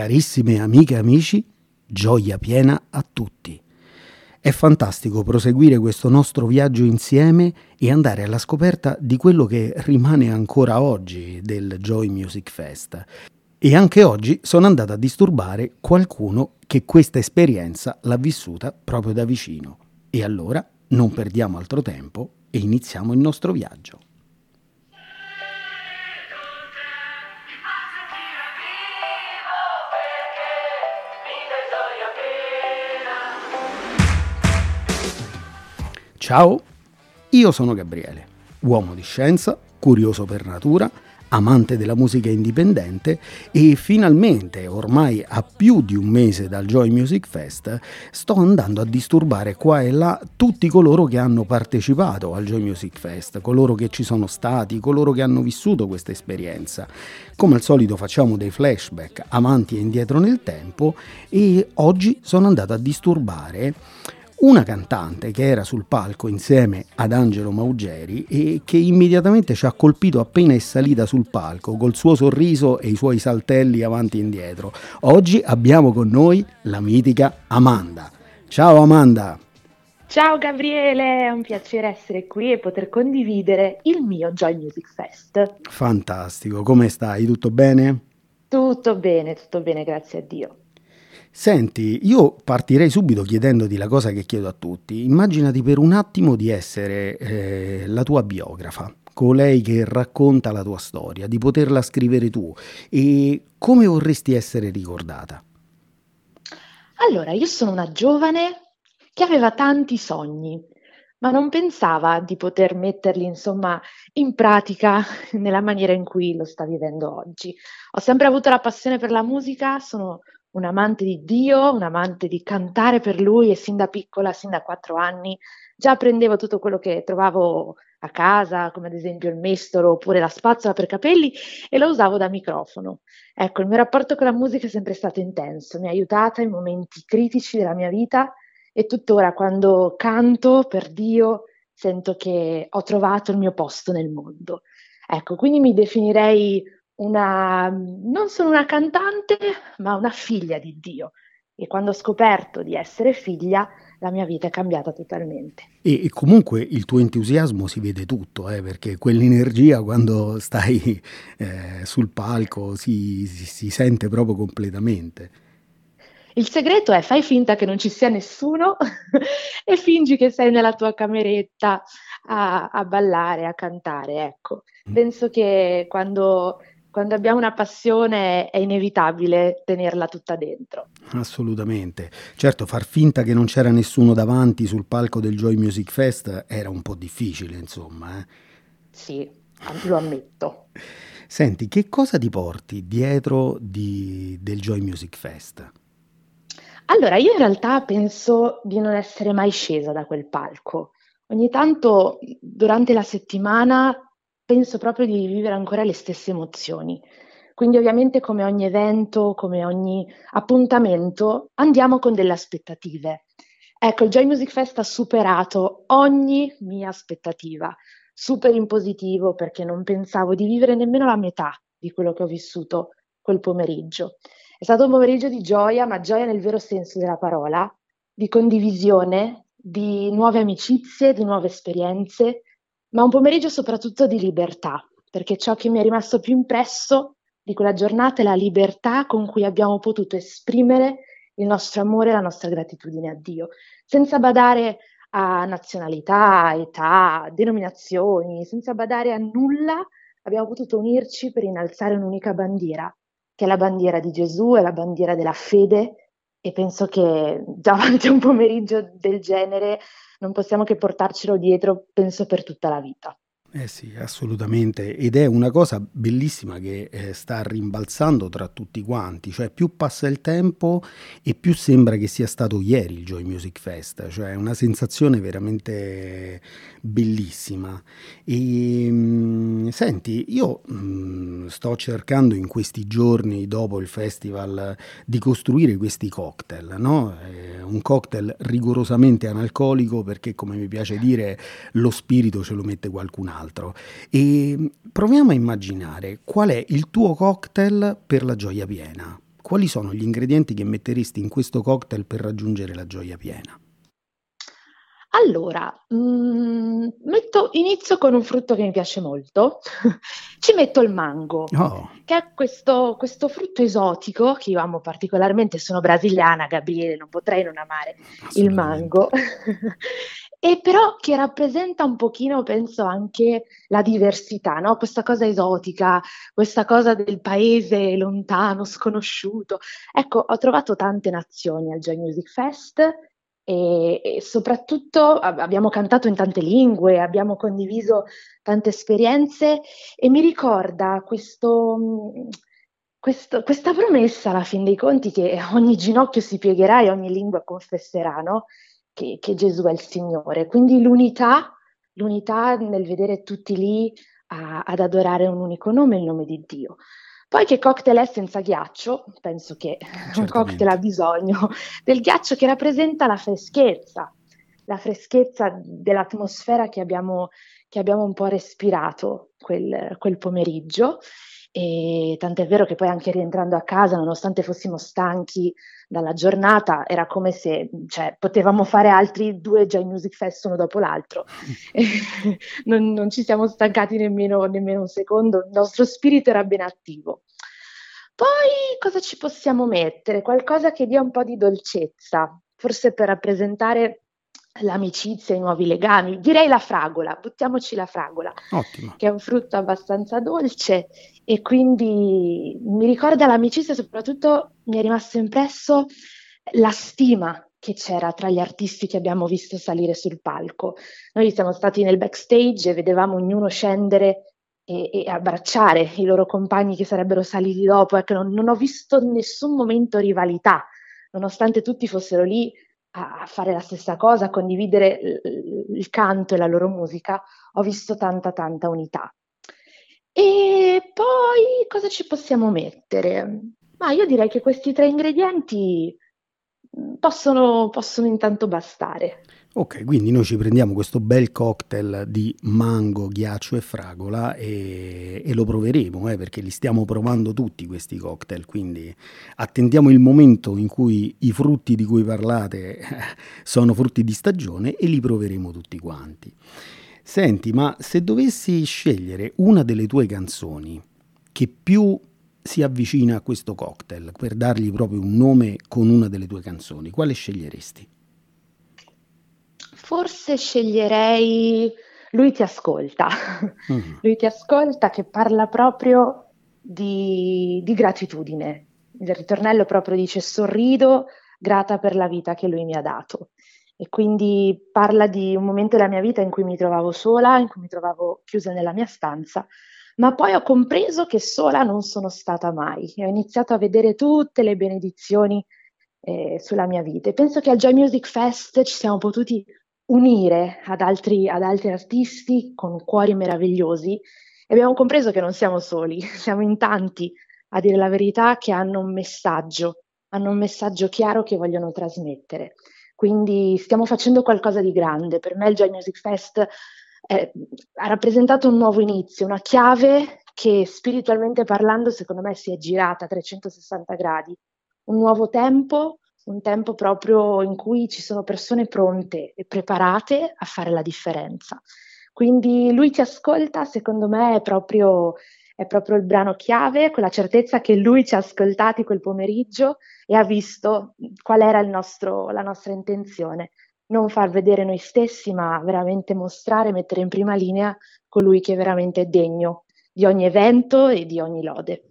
Carissime amiche e amici, gioia piena a tutti. È fantastico proseguire questo nostro viaggio insieme e andare alla scoperta di quello che rimane ancora oggi del Joy Music Fest. E anche oggi sono andato a disturbare qualcuno che questa esperienza l'ha vissuta proprio da vicino. E allora non perdiamo altro tempo e iniziamo il nostro viaggio. Ciao, io sono Gabriele, uomo di scienza, curioso per natura, amante della musica indipendente e finalmente, ormai a più di un mese dal Joy Music Fest, sto andando a disturbare qua e là tutti coloro che hanno partecipato al Joy Music Fest, coloro che ci sono stati, coloro che hanno vissuto questa esperienza. Come al solito facciamo dei flashback avanti e indietro nel tempo e oggi sono andato a disturbare una cantante che era sul palco insieme ad Angelo Maugeri e che immediatamente ci ha colpito appena è salita sul palco col suo sorriso e i suoi saltelli avanti e indietro. Oggi abbiamo con noi la mitica Amanda. Ciao Amanda! Ciao Gabriele, è un piacere essere qui e poter condividere il mio Joy Music Fest. Fantastico, come stai? Tutto bene? Tutto bene, tutto bene, grazie a Dio. Senti, io partirei subito chiedendoti la cosa che chiedo a tutti. Immaginati per un attimo di essere eh, la tua biografa, colei che racconta la tua storia, di poterla scrivere tu e come vorresti essere ricordata? Allora, io sono una giovane che aveva tanti sogni, ma non pensava di poter metterli, insomma, in pratica nella maniera in cui lo sta vivendo oggi. Ho sempre avuto la passione per la musica, sono un amante di Dio, un amante di cantare per lui e sin da piccola, sin da quattro anni, già prendevo tutto quello che trovavo a casa, come ad esempio il mestolo oppure la spazzola per capelli e lo usavo da microfono. Ecco, il mio rapporto con la musica è sempre stato intenso, mi ha aiutata in momenti critici della mia vita e tuttora quando canto per Dio sento che ho trovato il mio posto nel mondo. Ecco, quindi mi definirei una, non sono una cantante, ma una figlia di Dio. E quando ho scoperto di essere figlia, la mia vita è cambiata totalmente. E, e comunque il tuo entusiasmo si vede tutto, eh, perché quell'energia quando stai eh, sul palco si, si, si sente proprio completamente. Il segreto è fai finta che non ci sia nessuno e fingi che sei nella tua cameretta a, a ballare, a cantare. Ecco, mm. penso che quando quando abbiamo una passione è inevitabile tenerla tutta dentro. Assolutamente. Certo, far finta che non c'era nessuno davanti sul palco del Joy Music Fest era un po' difficile, insomma. Eh? Sì, lo ammetto. Senti, che cosa ti porti dietro di, del Joy Music Fest? Allora, io in realtà penso di non essere mai scesa da quel palco. Ogni tanto durante la settimana penso proprio di vivere ancora le stesse emozioni. Quindi ovviamente come ogni evento, come ogni appuntamento, andiamo con delle aspettative. Ecco, il Joy Music Fest ha superato ogni mia aspettativa, super in positivo perché non pensavo di vivere nemmeno la metà di quello che ho vissuto quel pomeriggio. È stato un pomeriggio di gioia, ma gioia nel vero senso della parola, di condivisione, di nuove amicizie, di nuove esperienze, ma un pomeriggio soprattutto di libertà, perché ciò che mi è rimasto più impresso di quella giornata è la libertà con cui abbiamo potuto esprimere il nostro amore e la nostra gratitudine a Dio, senza badare a nazionalità, età, denominazioni, senza badare a nulla, abbiamo potuto unirci per innalzare un'unica bandiera, che è la bandiera di Gesù, è la bandiera della fede e penso che davanti a un pomeriggio del genere non possiamo che portarcelo dietro, penso, per tutta la vita. Eh sì, assolutamente, ed è una cosa bellissima che eh, sta rimbalzando tra tutti quanti, cioè più passa il tempo e più sembra che sia stato ieri il Joy Music Fest, cioè è una sensazione veramente bellissima. E mh, mm, senti, io mh, mm, sto cercando in questi giorni dopo il festival di costruire questi cocktail, no? Eh, un cocktail rigorosamente analcolico perché come mi piace dire lo spirito ce lo mette qualcun altro altro. E proviamo a immaginare qual è il tuo cocktail per la gioia piena. quali sono gli ingredienti che metteresti in questo cocktail per raggiungere la gioia piena? Allora, mhmm, metto inizio con un frutto che mi piace molto. Ci metto il mango, Oh. che è questo questo frutto esotico che io amo particolarmente, sono brasiliana, Gabriele, non potrei non amare il mango. E però che rappresenta un pochino, penso, anche la diversità, no, questa cosa esotica, questa cosa del paese lontano, sconosciuto. Ecco, ho trovato tante nazioni al Joy Music Fest e e soprattutto ab abbiamo cantato in tante lingue, abbiamo condiviso tante esperienze e mi ricorda questo mhmm, questo questa promessa alla fin dei conti che ogni ginocchio si piegherà e ogni lingua confesserà, no, che che Gesù è il Signore. Quindi l'unità l'unità nel vedere tutti lì a ad adorare un unico nome, il nome di Dio. Poi che cocktail è senza ghiaccio? Penso che un cocktail ha Certamente. bisogno del ghiaccio che rappresenta la freschezza, la freschezza dell'atmosfera che abbiamo che abbiamo un po' respirato quel quel pomeriggio. E tant'è vero che poi anche rientrando a casa, nonostante fossimo stanchi dalla giornata, era come se, cioè potevamo fare altri 2 Joy Music Fest uno dopo l'altro. Non non ci siamo stancati nemmeno nemmeno un secondo, il nostro spirito era ben attivo. Poi cosa ci possiamo mettere? Qualcosa che dia un po' di dolcezza, forse per rappresentare l'amicizia, i nuovi legami. Direi la fragola, buttiamoci la fragola, Ottimo. che è un frutto abbastanza dolce e quindi mi ricorda l'amicizia, soprattutto mi è rimasto impresso la stima che c'era tra gli artisti che abbiamo visto salire sul palco. Noi siamo stati nel backstage e vedevamo ognuno scendere e e abbracciare i loro compagni che sarebbero saliti dopo. Ecco, non non ho visto nessun momento rivalità, nonostante tutti fossero lì a fare la stessa cosa, a condividere il canto e la loro musica, ho visto tanta, tanta unità. E poi cosa ci possiamo mettere? Mah, io direi che questi 3 ingredienti, mhmm, possono possono intanto bastare. Okay, quindi noi ci prendiamo questo bel cocktail di mango, ghiaccio e fragola e e lo proveremo, eh, perché li stiamo provando tutti questi cocktail, quindi attendiamo il momento in cui i frutti di cui parlate sono frutti di stagione e li proveremo tutti quanti. Senti, ma se dovessi scegliere una delle tue canzoni che più si avvicina a questo cocktail, per dargli proprio un nome con una delle tue canzoni, quale sceglieresti? Forse sceglierei "Lui ti ascolta". Mh. "Lui ti ascolta" che parla proprio di di gratitudine. Il ritornello proprio dice: "Sorrido, grata per la vita che lui mi ha dato". E quindi parla di un momento della mia vita in cui mi trovavo sola, in cui mi trovavo chiusa nella mia stanza, ma poi ho compreso che sola non sono stata mai e ho iniziato a vedere tutte le benedizioni, ehm, sulla mia vita. E penso che al Joy Music Fest ci siamo potuti unire ad altri ad altri artisti con cuori meravigliosi e abbiamo compreso che non siamo soli, siamo in tanti, a dire la verità, che hanno un messaggio, hanno un messaggio chiaro che vogliono trasmettere. Quindi stiamo facendo qualcosa di grande. Per me il Joy Music Fest mhmm, ha rappresentato un nuovo inizio, una chiave che spiritualmente parlando, secondo me, si è girata a 360 gradi. Un nuovo tempo, un tempo proprio in cui ci sono persone pronte e preparate a fare la differenza. Quindi "Lui ti ascolta" secondo me è proprio è proprio il brano chiave, con la certezza che lui ci ha ascoltati quel pomeriggio e ha visto, qual era nostro la nostra intenzione: non far vedere noi stessi, ma veramente mostrare, mettere in prima linea colui che veramente è degno di ogni evento e di ogni lode.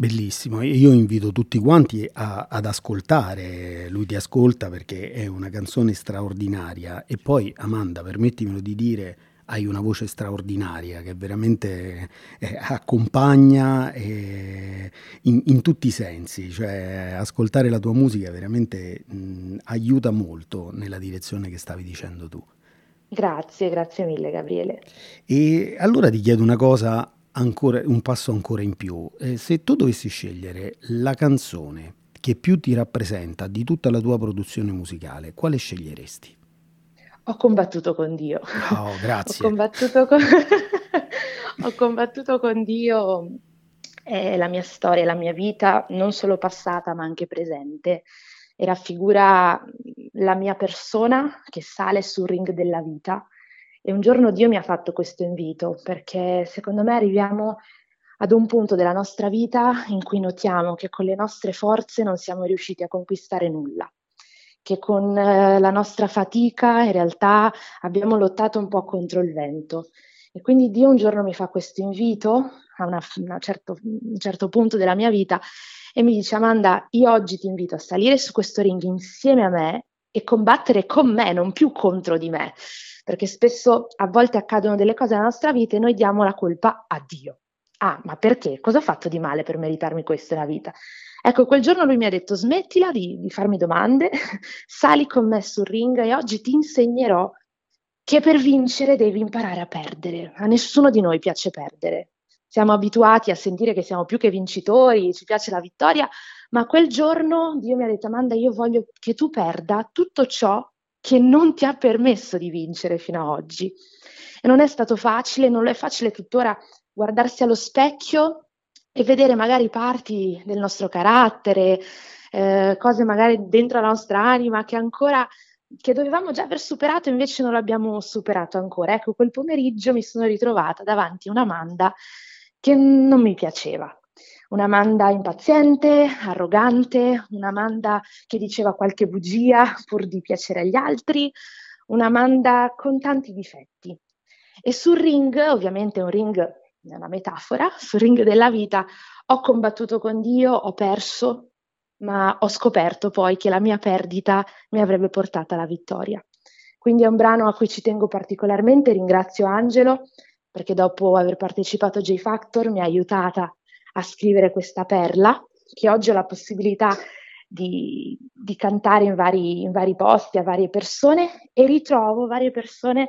Bellissimo, io invito tutti quanti a ad ascoltare "Lui ti ascolta" perché è una canzone straordinaria. E poi Amanda, permettimelo di dire, hai una voce straordinaria che veramente, ehm, accompagna, ehm, in in tutti i sensi. Cioè, ascoltare la tua musica veramente, mhmm, aiuta molto nella direzione che stavi dicendo tu. Grazie, grazie mille Gabriele. E allora ti chiedo una cosa ancora un passo ancora in più. Ehm, se tu dovessi scegliere la canzone che più ti rappresenta di tutta la tua produzione musicale, quale sceglieresti? Ho combattuto con Dio. Oh, Ho grazie. combattuto co ho combattuto con Dio, è la mia storia, la mia vita, non solo passata ma anche presente, e raffigura la mia persona che sale sul ring della vita. E un giorno Dio mi ha fatto questo invito perché secondo me arriviamo ad un punto della nostra vita in cui notiamo che con le nostre forze non siamo riusciti a conquistare nulla, che con eh, la nostra fatica in realtà abbiamo lottato un po' contro il vento. E quindi Dio un giorno mi fa questo invito a una, una certo, un certo punto della mia vita e mi dice Amanda, io oggi ti invito a salire su questo ring insieme a me e combattere con me, non più contro di me, perché spesso a volte accadono delle cose nella nostra vita e noi diamo la colpa a Dio. Ah, ma perché? Cosa ho fatto di male per meritarmi questo nella vita? Ecco, quel giorno lui mi ha detto smettila di, di farmi domande, sali con me sul ring e oggi ti insegnerò che per vincere devi imparare a perdere. A nessuno di noi piace perdere. Siamo abituati a sentire che siamo più che vincitori, ci piace la vittoria, ma quel giorno Dio mi ha detto Amanda, io voglio che tu perda tutto ciò che non ti ha permesso di vincere fino ad oggi. E non è stato facile, non lo è facile tuttora guardarsi allo specchio e vedere magari parti del nostro carattere, eh, cose magari dentro la nostra anima che ancora che dovevamo già aver superato invece non l'abbiamo superato ancora. Ecco, quel pomeriggio mi sono ritrovata davanti a un'Amanda che non mi piaceva. Un'Amanda impaziente, arrogante, un'Amanda che diceva qualche bugia pur di piacere agli altri, un'Amanda con tanti difetti. E sul ring, ovviamente un ring è una metafora, sul ring della vita ho combattuto con Dio, ho perso, ma ho scoperto poi che la mia perdita mi avrebbe portata alla vittoria. Quindi è un brano a cui ci tengo particolarmente, ringrazio Angelo perché dopo aver partecipato a J Factor mi ha aiutata a scrivere questa perla che oggi ho la possibilità di, di cantare in vari, in vari posti a varie persone e ritrovo varie persone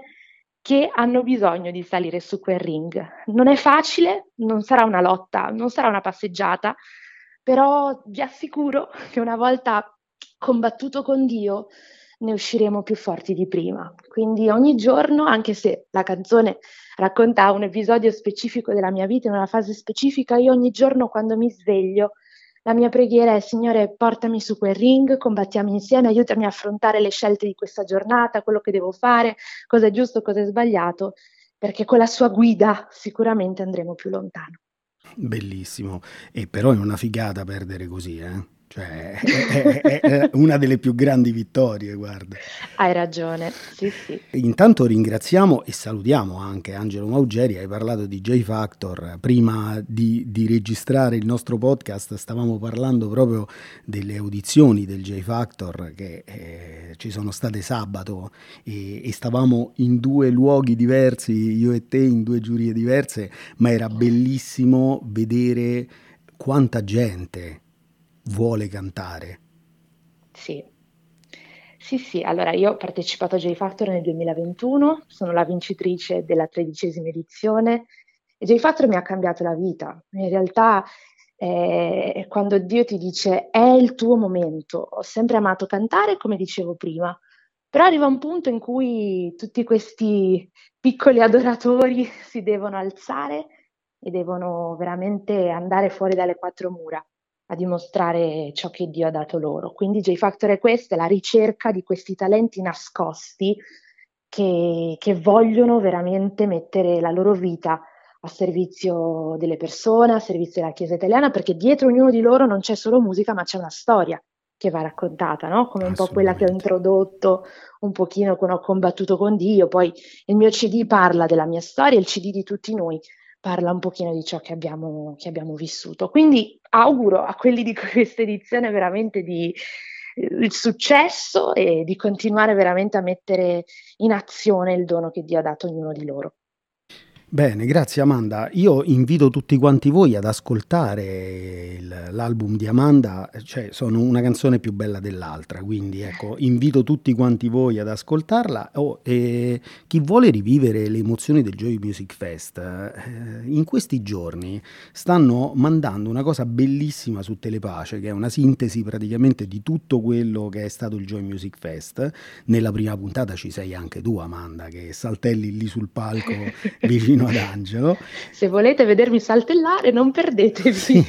che hanno bisogno di salire su quel ring. Non è facile, non sarà una lotta, non sarà una passeggiata, però vi assicuro che una volta combattuto con Dio ne usciremo più forti di prima. Quindi ogni giorno, anche se la canzone racconta un episodio specifico della mia vita, in una fase specifica, io ogni giorno quando mi sveglio la mia preghiera è Signore, portami su quel ring, combattiamo insieme, aiutami a affrontare le scelte di questa giornata, quello che devo fare, cosa è giusto, cosa è sbagliato, perché con la sua guida sicuramente andremo più lontano. Bellissimo, e però è una figata perdere così, eh? Cioè, è, è, è, una delle più grandi vittorie, guarda. Hai ragione, sì, sì. Intanto ringraziamo e salutiamo anche Angelo Maugeri, hai parlato di J Factor. Prima di, di registrare il nostro podcast stavamo parlando proprio delle audizioni del J Factor che eh, ci sono state sabato e, e stavamo in due luoghi diversi, io e te, in due giurie diverse, ma era bellissimo vedere quanta gente vuole cantare. Sì. Sì, sì, allora io ho partecipato a J Factor nel 2021, sono la vincitrice della tredicesima edizione e J Factor mi ha cambiato la vita. In realtà eh, quando Dio ti dice è il tuo momento, ho sempre amato cantare come dicevo prima, però arriva un punto in cui tutti questi piccoli adoratori si devono alzare e devono veramente andare fuori dalle quattro mura a dimostrare ciò che Dio ha dato loro. Quindi J Factor è questa, è la ricerca di questi talenti nascosti che, che vogliono veramente mettere la loro vita a servizio delle persone, a servizio della Chiesa italiana, perché dietro ognuno di loro non c'è solo musica, ma c'è una storia che va raccontata, no? Come un po' quella che ho introdotto un pochino quando ho combattuto con Dio, poi il mio CD parla della mia storia, il CD di tutti noi parla un pochino di ciò che abbiamo, che abbiamo vissuto. Quindi auguro a quelli di questa edizione veramente di eh, il successo e di continuare veramente a mettere in azione il dono che Dio ha dato a ognuno di loro. Bene, grazie Amanda. Io invito tutti quanti voi ad ascoltare il, l'album di Amanda, cioè sono una canzone più bella dell'altra, quindi ecco, invito tutti quanti voi ad ascoltarla. Oh, e chi vuole rivivere le emozioni del Joy Music Fest, eh, in questi giorni stanno mandando una cosa bellissima su Telepace, che è una sintesi praticamente di tutto quello che è stato il Joy Music Fest. Nella prima puntata ci sei anche tu Amanda, che saltelli lì sul palco vicino inno ad Angelo. Se volete vedermi saltellare, non perdetevi. Sì,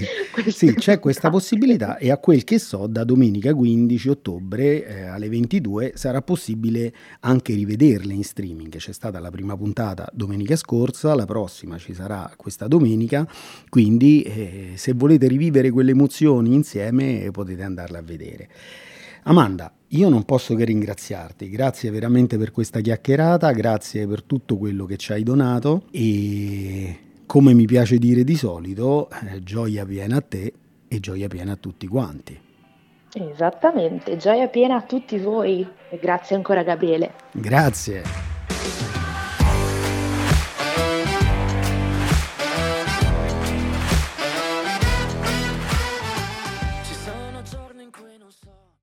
sì c'è questa possibilità e a quel che so, da domenica 15 ottobre eh, alle 22 sarà possibile anche rivederle in streaming. C'è stata la prima puntata domenica scorsa, la prossima ci sarà questa domenica, quindi eh, se volete rivivere quelle emozioni insieme potete andarla a vedere. Amanda, io non posso che ringraziarti, grazie veramente per questa chiacchierata, grazie per tutto quello che ci hai donato e come mi piace dire di solito, eh, gioia piena a te e gioia piena a tutti quanti. Esattamente, gioia piena a tutti voi e grazie ancora Gabriele. Grazie.